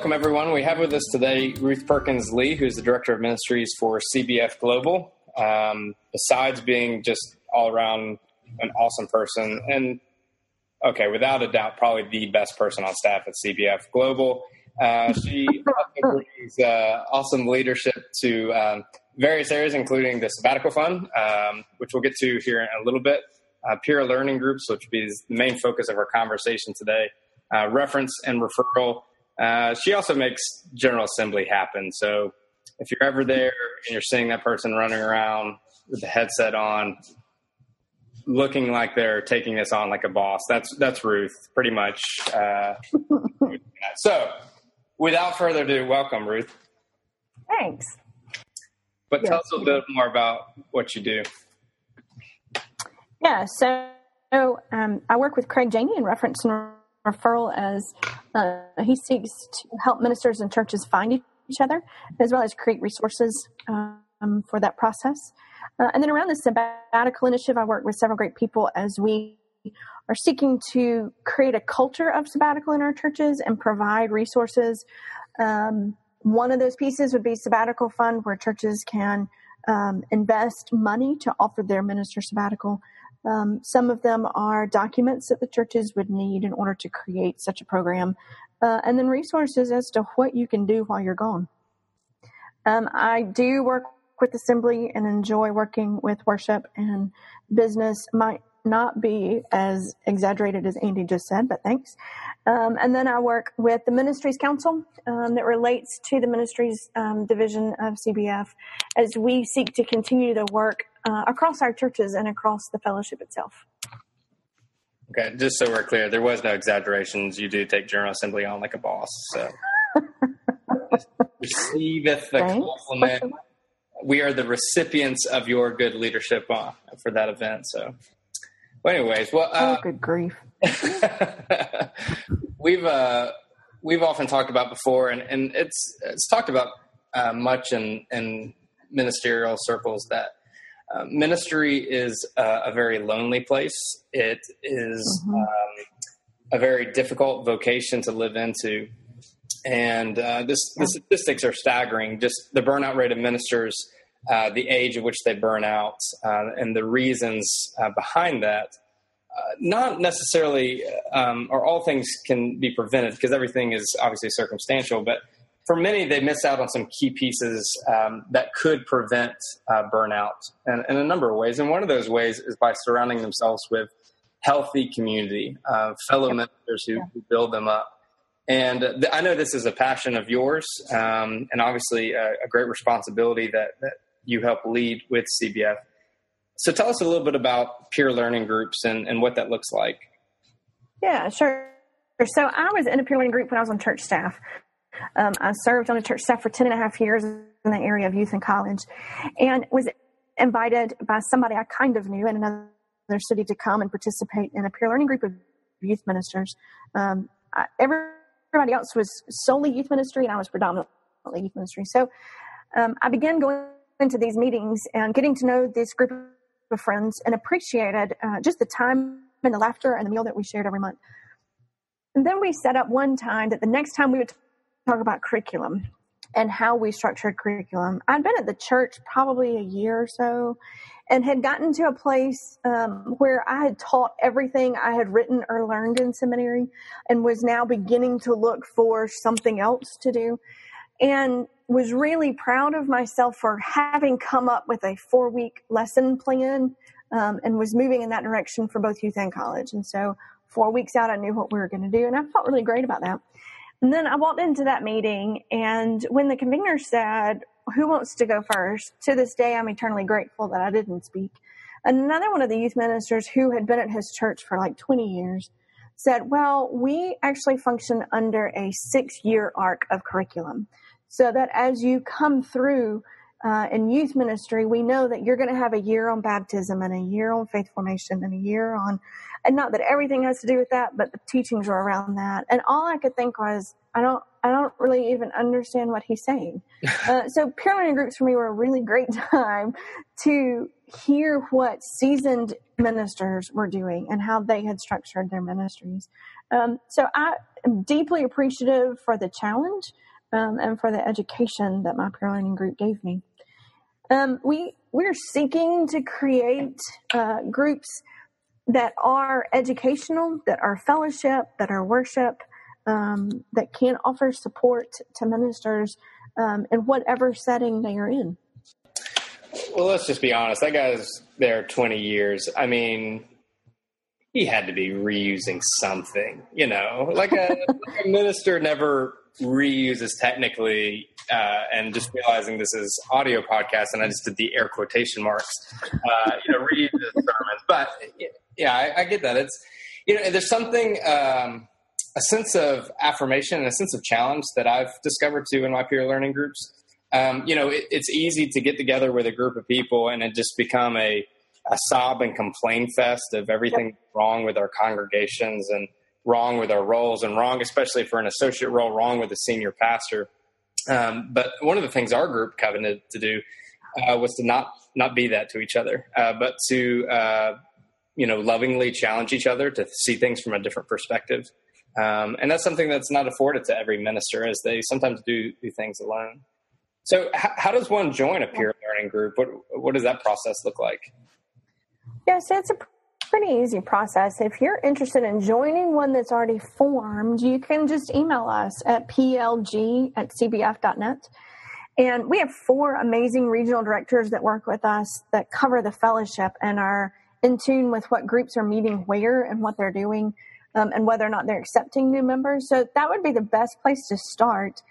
welcome everyone. We have with us today Ruth Perkins Lee, who's the Director of Ministries for CBF Global. Um, besides being just all around an awesome person, and okay, without a doubt, probably the best person on staff at CBF Global. Uh, she brings uh, awesome leadership to um, various areas, including the sabbatical fund, um, which we'll get to here in a little bit. Uh, peer learning groups, which will be the main focus of our conversation today. Uh, reference and referral uh, she also makes General Assembly happen. So if you're ever there and you're seeing that person running around with the headset on, looking like they're taking this on like a boss, that's that's Ruth, pretty much. Uh, so, without further ado, welcome, Ruth. Thanks. But tell us a little bit more about what you do. Yeah, so um, I work with Craig Janey in reference and referral as uh, he seeks to help ministers and churches find each other as well as create resources um, for that process. Uh, and then around the sabbatical initiative, I work with several great people as we are seeking to create a culture of sabbatical in our churches and provide resources. Um, one of those pieces would be sabbatical fund where churches can um, invest money to offer their minister sabbatical. Um, some of them are documents that the churches would need in order to create such a program, uh, and then resources as to what you can do while you're gone. Um, I do work with assembly and enjoy working with worship and business. Might not be as exaggerated as Andy just said, but thanks. Um, and then I work with the Ministries Council um, that relates to the Ministries um, division of CBF as we seek to continue the work uh, across our churches and across the fellowship itself. Okay, just so we're clear, there was no exaggerations. You do take General Assembly on like a boss, so receiveth the Thanks. compliment. We are the recipients of your good leadership uh, for that event. So, well, anyways, well, uh, oh, good grief. we've uh, we've often talked about before, and, and it's it's talked about uh, much in in ministerial circles that uh, ministry is uh, a very lonely place. It is, mm-hmm. um, a very difficult vocation to live into. And uh, this, the statistics are staggering. Just the burnout rate of ministers, uh, the age at which they burn out, uh, and the reasons behind that. not necessarily, um, or all things can be prevented because everything is obviously circumstantial, but for many, they miss out on some key pieces um, that could prevent uh, burnout in, in, a number of ways. And one of those ways is by surrounding themselves with healthy community, uh, fellow members who, who, build them up. And th- I know this is a passion of yours, um, and obviously a, a, great responsibility that, that you help lead with CBF. So tell us a little bit about peer learning groups and, and what that looks like. Yeah, sure. So I was in a peer learning group when I was on church staff. Um, I served on a church staff for 10 and a half years in the area of youth and college and was invited by somebody I kind of knew in another city to come and participate in a peer learning group of youth ministers. Um, I, everybody else was solely youth ministry and I was predominantly youth ministry. So um, I began going into these meetings and getting to know this group of friends and appreciated uh, just the time and the laughter and the meal that we shared every month. And then we set up one time that the next time we would talk about curriculum and how we structured curriculum. I'd been at the church probably a year or so and had gotten to a place um, where I had taught everything I had written or learned in seminary and was now beginning to look for something else to do. And was really proud of myself for having come up with a four week lesson plan um, and was moving in that direction for both youth and college. And so, four weeks out, I knew what we were going to do, and I felt really great about that. And then I walked into that meeting, and when the convener said, Who wants to go first? To this day, I'm eternally grateful that I didn't speak. Another one of the youth ministers who had been at his church for like 20 years said, Well, we actually function under a six year arc of curriculum. So that as you come through uh, in youth ministry, we know that you're going to have a year on baptism and a year on faith formation and a year on and not that everything has to do with that, but the teachings are around that. And all I could think was, I don't, I don't really even understand what he's saying. uh, so peer learning groups for me were a really great time to hear what seasoned ministers were doing and how they had structured their ministries. Um, so I am deeply appreciative for the challenge um, and for the education that my peer learning group gave me. Um, we we're seeking to create uh, groups that are educational, that are fellowship, that are worship, um, that can offer support to ministers um, in whatever setting they are in. Well, let's just be honest. That guy's there 20 years. I mean, he had to be reusing something, you know, like a, a minister never reuses technically uh, and just realizing this is audio podcast and I just did the air quotation marks, uh, you know, read the sermons. But yeah, I, I, get that. It's, you know, there's something, um, a sense of affirmation and a sense of challenge that I've discovered too in my peer learning groups. Um, you know, it, it's easy to get together with a group of people and it just become a, a sob and complain fest of everything yep. wrong with our congregations and wrong with our roles and wrong, especially for an associate role, wrong with a senior pastor. Um, but one of the things our group covenanted to do uh, was to not not be that to each other, uh, but to uh, you know lovingly challenge each other to see things from a different perspective. Um, and that's something that's not afforded to every minister, as they sometimes do do things alone. So, h- how does one join a peer learning group? What what does that process look like? Yes, it's a pretty easy process. If you're interested in joining one that's already formed, you can just email us at plg at cbf.net. And we have four amazing regional directors that work with us that cover the fellowship and are in tune with what groups are meeting where and what they're doing um, and whether or not they're accepting new members. So that would be the best place to start.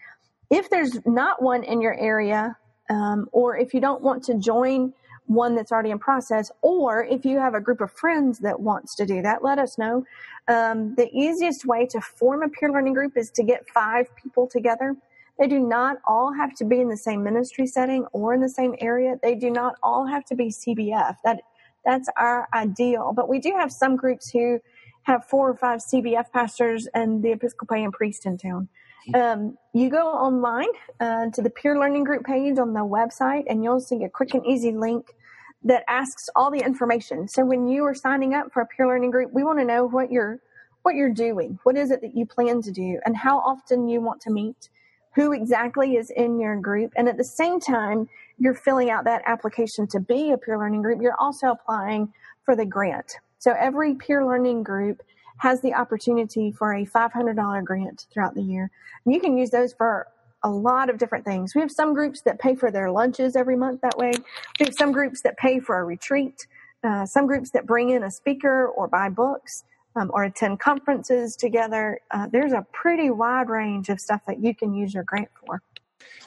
If there's not one in your area, um, or if you don't want to join one that's already in process, or if you have a group of friends that wants to do that, let us know. Um, the easiest way to form a peer learning group is to get five people together. They do not all have to be in the same ministry setting or in the same area. They do not all have to be CBF. That that's our ideal. But we do have some groups who have four or five CBF pastors and the Episcopalian priest in town. Um, you go online uh, to the peer learning group page on the website, and you'll see a quick and easy link that asks all the information. So when you are signing up for a peer learning group, we want to know what you're what you're doing. What is it that you plan to do and how often you want to meet? Who exactly is in your group? And at the same time, you're filling out that application to be a peer learning group, you're also applying for the grant. So every peer learning group has the opportunity for a $500 grant throughout the year. And you can use those for a lot of different things. We have some groups that pay for their lunches every month that way. We have some groups that pay for a retreat, uh, some groups that bring in a speaker or buy books um, or attend conferences together. Uh, there's a pretty wide range of stuff that you can use your grant for.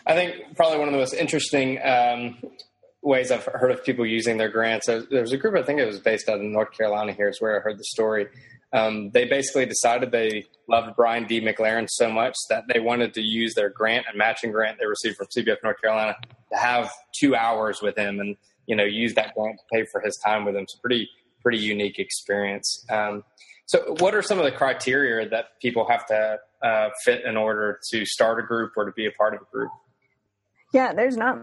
I think probably one of the most interesting um, ways I've heard of people using their grants. There's a group, I think it was based out of North Carolina here, is where I heard the story um, they basically decided they loved Brian D. McLaren so much that they wanted to use their grant and matching grant they received from CBF North Carolina to have two hours with him and you know use that grant to pay for his time with him. It's a pretty pretty unique experience. Um, so, what are some of the criteria that people have to uh, fit in order to start a group or to be a part of a group? Yeah, there's not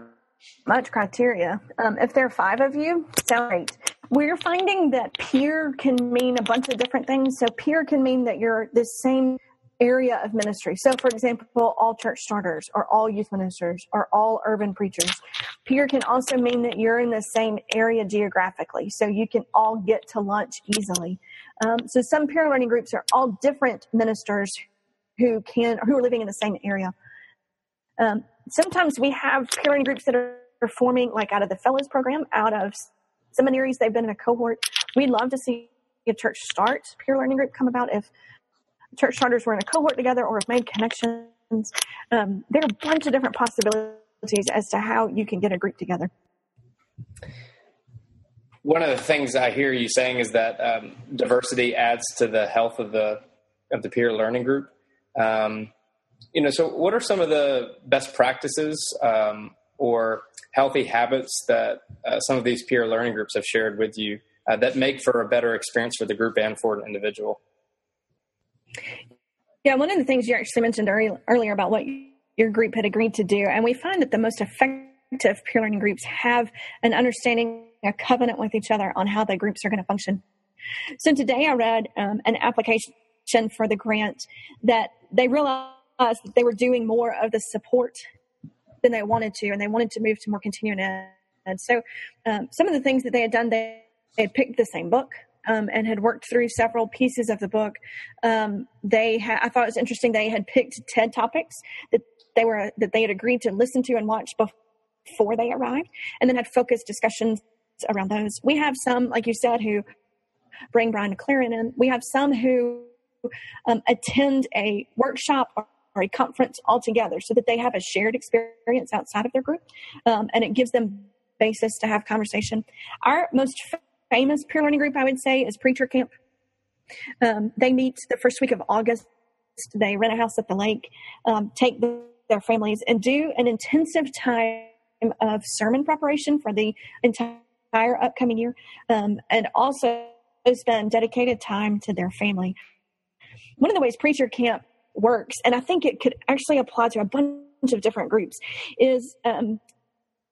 much criteria. Um, if there are five of you, sound great. We're finding that peer can mean a bunch of different things. So peer can mean that you're the same area of ministry. So, for example, all church starters or all youth ministers or all urban preachers. Peer can also mean that you're in the same area geographically, so you can all get to lunch easily. Um, so, some peer learning groups are all different ministers who can who are living in the same area. Um, sometimes we have peer learning groups that are forming like out of the fellows program, out of seminaries they've been in a cohort. We'd love to see a church start peer learning group come about if church starters were in a cohort together or have made connections. Um, there are a bunch of different possibilities as to how you can get a group together. One of the things I hear you saying is that um, diversity adds to the health of the of the peer learning group. Um, you know, so what are some of the best practices um, or healthy habits that uh, some of these peer learning groups have shared with you uh, that make for a better experience for the group and for an individual? Yeah, one of the things you actually mentioned earlier about what your group had agreed to do, and we find that the most effective peer learning groups have an understanding, a covenant with each other on how the groups are going to function. So today I read um, an application for the grant that they realized that they were doing more of the support than they wanted to, and they wanted to move to more continuing ed. And so, um, some of the things that they had done, they, they had picked the same book um, and had worked through several pieces of the book. Um, they, ha- I thought it was interesting. They had picked TED topics that they were that they had agreed to listen to and watch before they arrived, and then had focused discussions around those. We have some, like you said, who bring Brian McLaren in. We have some who um, attend a workshop or, or, a conference altogether so that they have a shared experience outside of their group, um, and it gives them basis to have conversation. Our most famous peer learning group, I would say, is Preacher Camp. Um, they meet the first week of August. They rent a house at the lake, um, take the, their families, and do an intensive time of sermon preparation for the entire upcoming year, um, and also spend dedicated time to their family. One of the ways Preacher Camp works, and I think it could actually apply to a bunch of different groups, is um,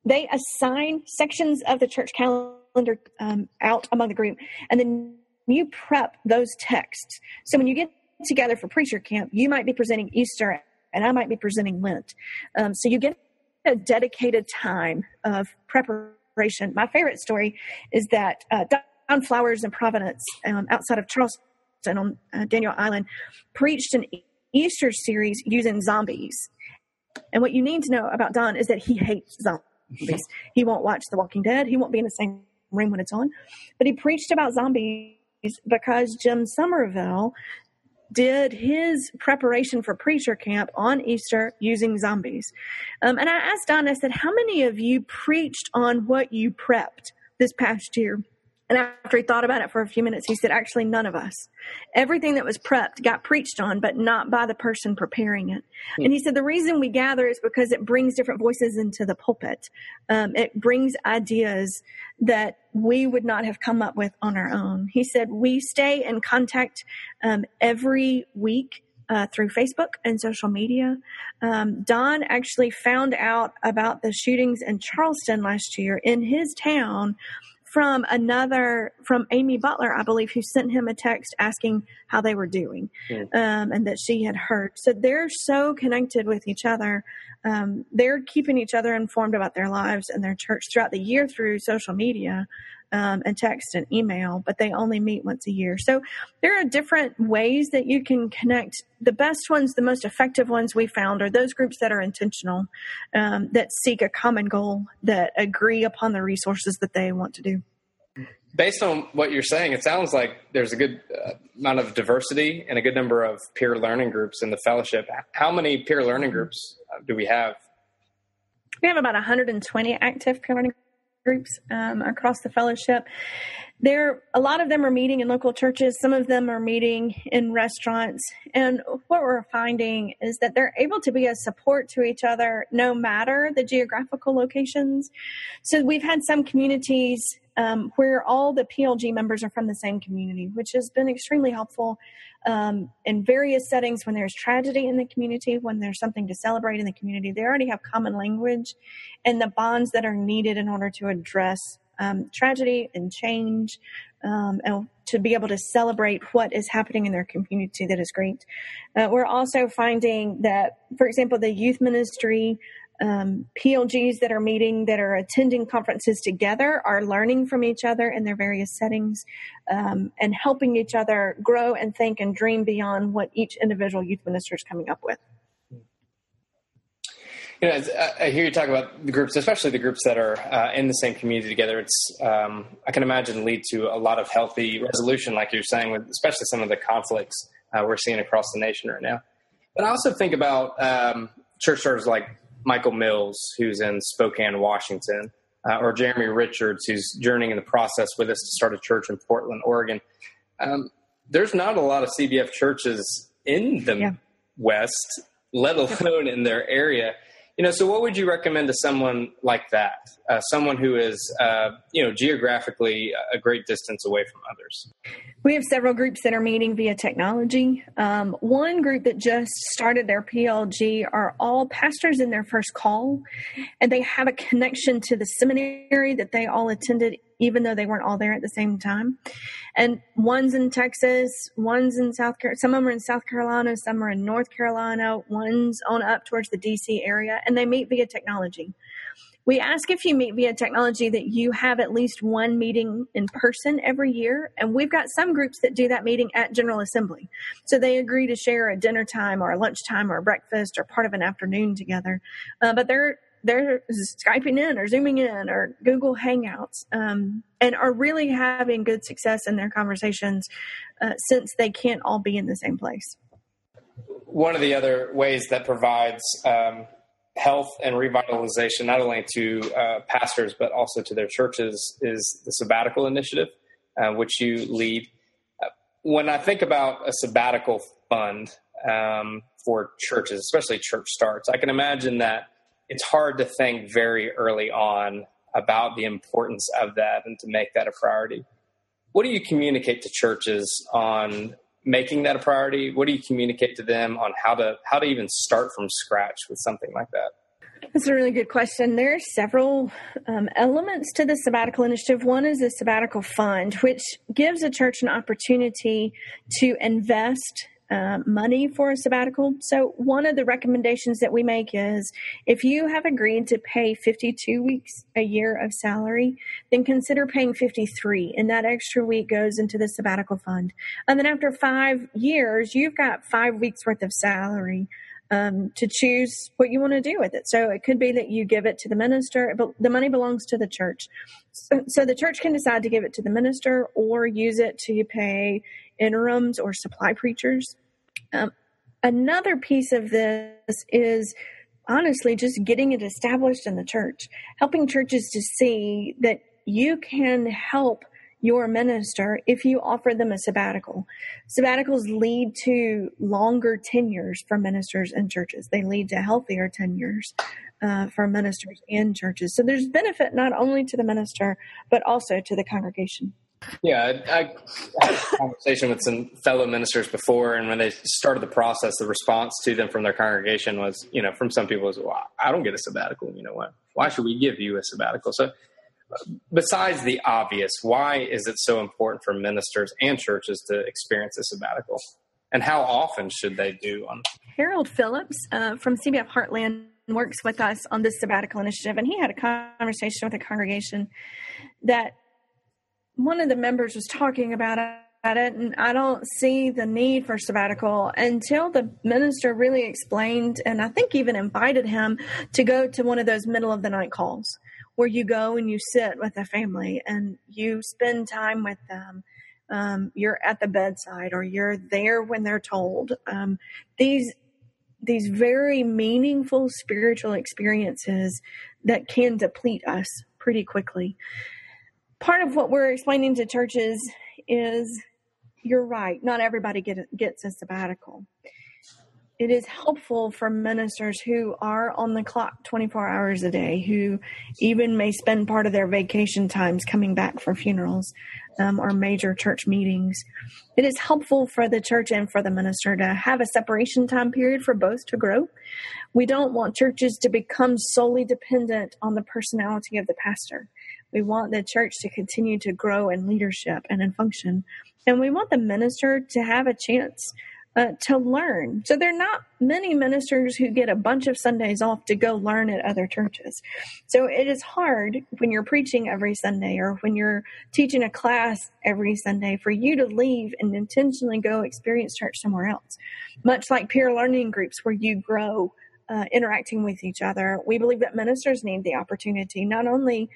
they assign sections of the church calendar um, out among the group, and then you prep those texts. So when you get together for Preacher Camp, you might be presenting Easter, and I might be presenting Lent. Um, so you get a dedicated time of preparation. My favorite story is that uh, John Flowers in Providence, um, outside of Charleston on uh, Daniel Island, preached an Easter series using zombies. And what you need to know about Don is that he hates zombies. he won't watch The Walking Dead. He won't be in the same room when it's on. But he preached about zombies because Jim Somerville did his preparation for preacher camp on Easter using zombies. Um, and I asked Don, I said, How many of you preached on what you prepped this past year? And after he thought about it for a few minutes, he said, Actually, none of us. Everything that was prepped got preached on, but not by the person preparing it. Hmm. And he said, The reason we gather is because it brings different voices into the pulpit. Um, it brings ideas that we would not have come up with on our own. He said, We stay in contact um, every week. Uh, through Facebook and social media. Um, Don actually found out about the shootings in Charleston last year in his town from another from Amy Butler, I believe, who sent him a text asking how they were doing, mm. um, and that she had heard. So they're so connected with each other. Um, they're keeping each other informed about their lives and their church throughout the year through social media um, and text and email, but they only meet once a year. So there are different ways that you can connect. The best ones, the most effective ones we found are those groups that are intentional, um, that seek a common goal, that agree upon the resources that they want to do. Based on what you're saying, it sounds like there's a good uh, amount of diversity and a good number of peer learning groups in the fellowship. How many peer learning groups uh, do we have? We have about 120 active peer learning groups um, across the fellowship. There, a lot of them are meeting in local churches. Some of them are meeting in restaurants. And what we're finding is that they're able to be a support to each other, no matter the geographical locations. So we've had some communities um, where all the PLG members are from the same community, which has been extremely helpful um, in various settings when there's tragedy in the community, when there's something to celebrate in the community. They already have common language and the bonds that are needed in order to address um, tragedy and change um, and to be able to celebrate what is happening in their community that is great. Uh, we're also finding that, for example, the youth ministry um, PLGs that are meeting, that are attending conferences together, are learning from each other in their various settings um, and helping each other grow and think and dream beyond what each individual youth minister is coming up with. You know, I hear you talk about the groups, especially the groups that are uh, in the same community together. It's um, I can imagine lead to a lot of healthy resolution, like you're saying, with especially some of the conflicts uh, we're seeing across the nation right now. But I also think about um, church starters like Michael Mills, who's in Spokane, Washington, uh, or Jeremy Richards, who's journeying in the process with us to start a church in Portland, Oregon. Um, there's not a lot of CBF churches in the yeah. West, let alone in their area. You know, so what would you recommend to someone like that? Uh, someone who is, uh, you know, geographically a great distance away from others. We have several groups that are meeting via technology. Um, one group that just started their PLG are all pastors in their first call, and they have a connection to the seminary that they all attended, even though they weren't all there at the same time. And one's in Texas, one's in South Carolina, some of them are in South Carolina, some are in North Carolina, one's on up towards the DC area, and they meet via technology. We ask if you meet via technology that you have at least one meeting in person every year. And we've got some groups that do that meeting at General Assembly. So they agree to share a dinner time or a lunchtime or a breakfast or part of an afternoon together. Uh, but they're they're Skyping in or Zooming in or Google Hangouts um, and are really having good success in their conversations uh, since they can't all be in the same place. One of the other ways that provides um, health and revitalization, not only to uh, pastors but also to their churches, is the sabbatical initiative, uh, which you lead. Uh, when I think about a sabbatical fund um, for churches, especially church starts, I can imagine that it's hard to think very early on about the importance of that and to make that a priority. What do you communicate to churches on making that a priority? What do you communicate to them on how to how to even start from scratch with something like that? That's a really good question. There are several um, elements to the sabbatical initiative. One is the sabbatical fund, which gives a church an opportunity to invest uh, money for a sabbatical. So, one of the recommendations that we make is if you have agreed to pay 52 weeks a year of salary, then consider paying 53, and that extra week goes into the sabbatical fund. And then after five years, you've got five weeks worth of salary. Um, to choose what you want to do with it. So it could be that you give it to the minister, but the money belongs to the church. So, so the church can decide to give it to the minister or use it to pay interims or supply preachers. Um, another piece of this is honestly just getting it established in the church, helping churches to see that you can help your minister if you offer them a sabbatical. Sabbaticals lead to longer tenures for ministers in churches. They lead to healthier tenures uh, for ministers in churches. So there's benefit not only to the minister, but also to the congregation. Yeah, I, I, had a conversation with some fellow ministers before, and when they started the process, the response to them from their congregation was, you know, from some people was, "Well, I don't get a sabbatical. You know what? Why should we give you a sabbatical?" So, besides the obvious, why is it so important for ministers and churches to experience a sabbatical, and how often should they do one? Harold Phillips uh, from CBF Heartland works with us on this sabbatical initiative, and he had a conversation with a congregation that one of the members was talking about it and I don't see the need for sabbatical until the minister really explained and I think even invited him to go to one of those middle of the night calls where you go and you sit with a family and you spend time with them. Um, you're at the bedside or you're there when they're told. Um, these these very meaningful spiritual experiences that can deplete us pretty quickly part of what we're explaining to churches is you're right, not everybody get, gets a sabbatical. It is helpful for ministers who are on the clock 24 hours a day, who even may spend part of their vacation times coming back for funerals um, or major church meetings. It is helpful for the church and for the minister to have a separation time period for both to grow. We don't want churches to become solely dependent on the personality of the pastor. We want the church to continue to grow in leadership and in function. And we want the minister to have a chance uh, to learn. So there are not many ministers who get a bunch of Sundays off to go learn at other churches. So it is hard when you're preaching every Sunday or when you're teaching a class every Sunday for you to leave and intentionally go experience church somewhere else. Much like peer learning groups where you grow uh, interacting with each other. We believe that ministers need the opportunity not only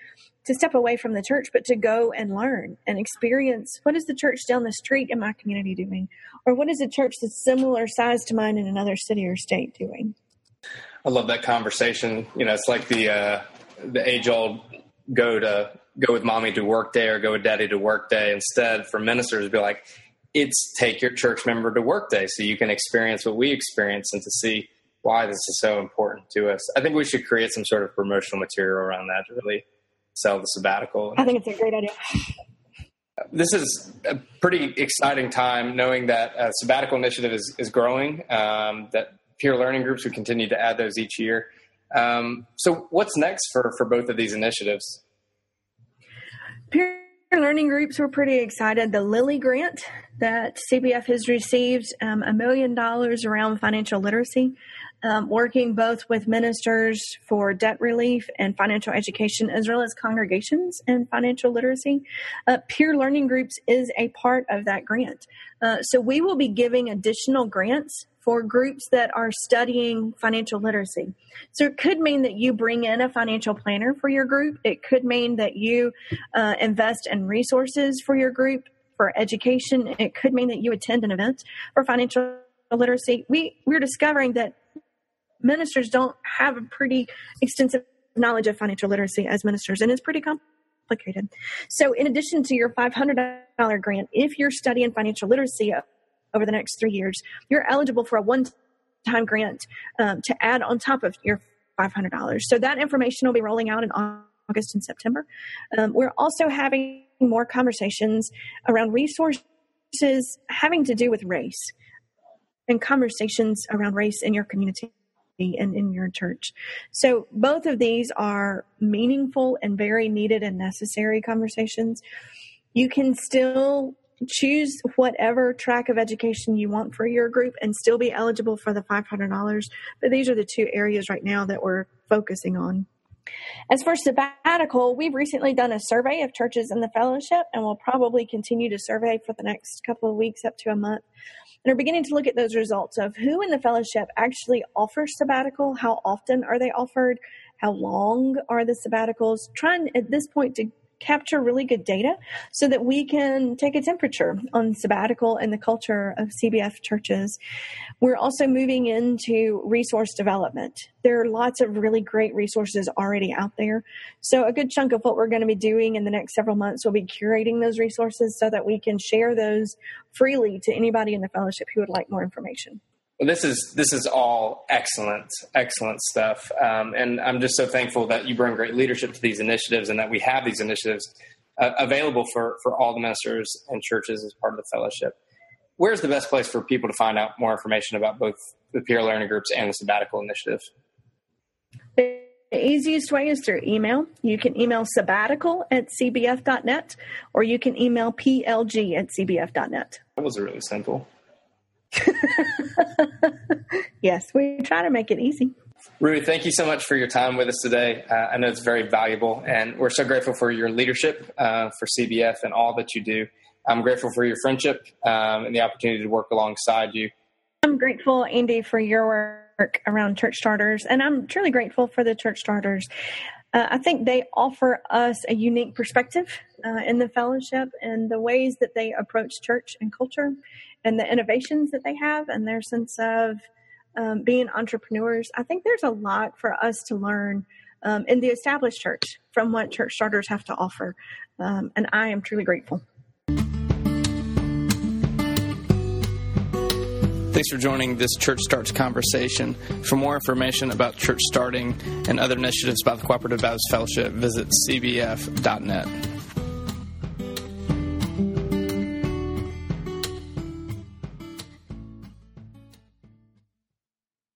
to step away from the church, but to go and learn and experience what is the church down the street in my community doing, or what is a church that's similar size to mine in another city or state doing. I love that conversation. You know, it's like the uh, the age old go to go with mommy to work day or go with daddy to work day. Instead, for ministers, be like, it's take your church member to work day so you can experience what we experience and to see why this is so important to us. I think we should create some sort of promotional material around that to really sell the sabbatical. I think it's a great idea. this is a pretty exciting time knowing that a sabbatical initiative is, is growing, um, that peer learning groups, we continue to add those each year. Um, so, what's next for, for both of these initiatives? Peer learning groups were pretty excited. The Lilly grant that CBF has received um, a million dollars around financial literacy um, working both with ministers for debt relief and financial education, as well as congregations and financial literacy. Uh, peer learning groups is a part of that grant. Uh, so we will be giving additional grants for groups that are studying financial literacy. So it could mean that you bring in a financial planner for your group. It could mean that you uh, invest in resources for your group for education. It could mean that you attend an event for financial literacy. We we're discovering that ministers don't have a pretty extensive knowledge of financial literacy as ministers, and it's pretty complicated. So, in addition to your $500 grant, if you're studying financial literacy over the next three years, you're eligible for a one time grant um, to add on top of your $500. So, that information will be rolling out in August and September. Um, we're also having more conversations around resources having to do with race and conversations around race in your community and in your church. So both of these are meaningful and very needed and necessary conversations. You can still choose whatever track of education you want for your group and still be eligible for the $500. But these are the two areas right now that we're focusing on. As for sabbatical, we've recently done a survey of churches in the fellowship, and we'll probably continue to survey for the next couple of weeks up to a month and are beginning to look at those results of who in the fellowship actually offers sabbatical, how often are they offered, how long are the sabbaticals, trying at this point to capture really good data so that we can take a temperature on sabbatical and the culture of CBF churches. We're also moving into resource development. There are lots of really great resources already out there. So, a good chunk of what we're going to be doing in the next several months will be curating those resources so that we can share those freely to anybody in the fellowship who would like more information. Well, this is this is all excellent, excellent stuff, um, and I'm just so thankful that you bring great leadership to these initiatives, and that we have these initiatives uh, available for for all the ministers and churches as part of the fellowship. Where's the best place for people to find out more information about both the peer learning groups and the sabbatical initiative? The easiest way is through email. You can email sabbatical at cbf.net or you can email plg at cbf.net. That was really simple. yes, we try to make it easy. Ruth, thank you so much for your time with us today. Uh, I know it's very valuable, and we're so grateful for your leadership uh, for CBF and all that you do. I'm grateful for your friendship um, and the opportunity to work alongside you. I'm grateful, Andy, for your work around church starters, and I'm truly grateful for the church starters. Uh, I think they offer us a unique perspective uh, in the fellowship and the ways that they approach church and culture and the innovations that they have and their sense of um, being entrepreneurs. I think there's a lot for us to learn um, in the established church from what church starters have to offer. Um, and I am truly grateful. Thanks for joining this Church Starts conversation. For more information about church starting and other initiatives about the Cooperative Baptist Fellowship, visit cbf.net.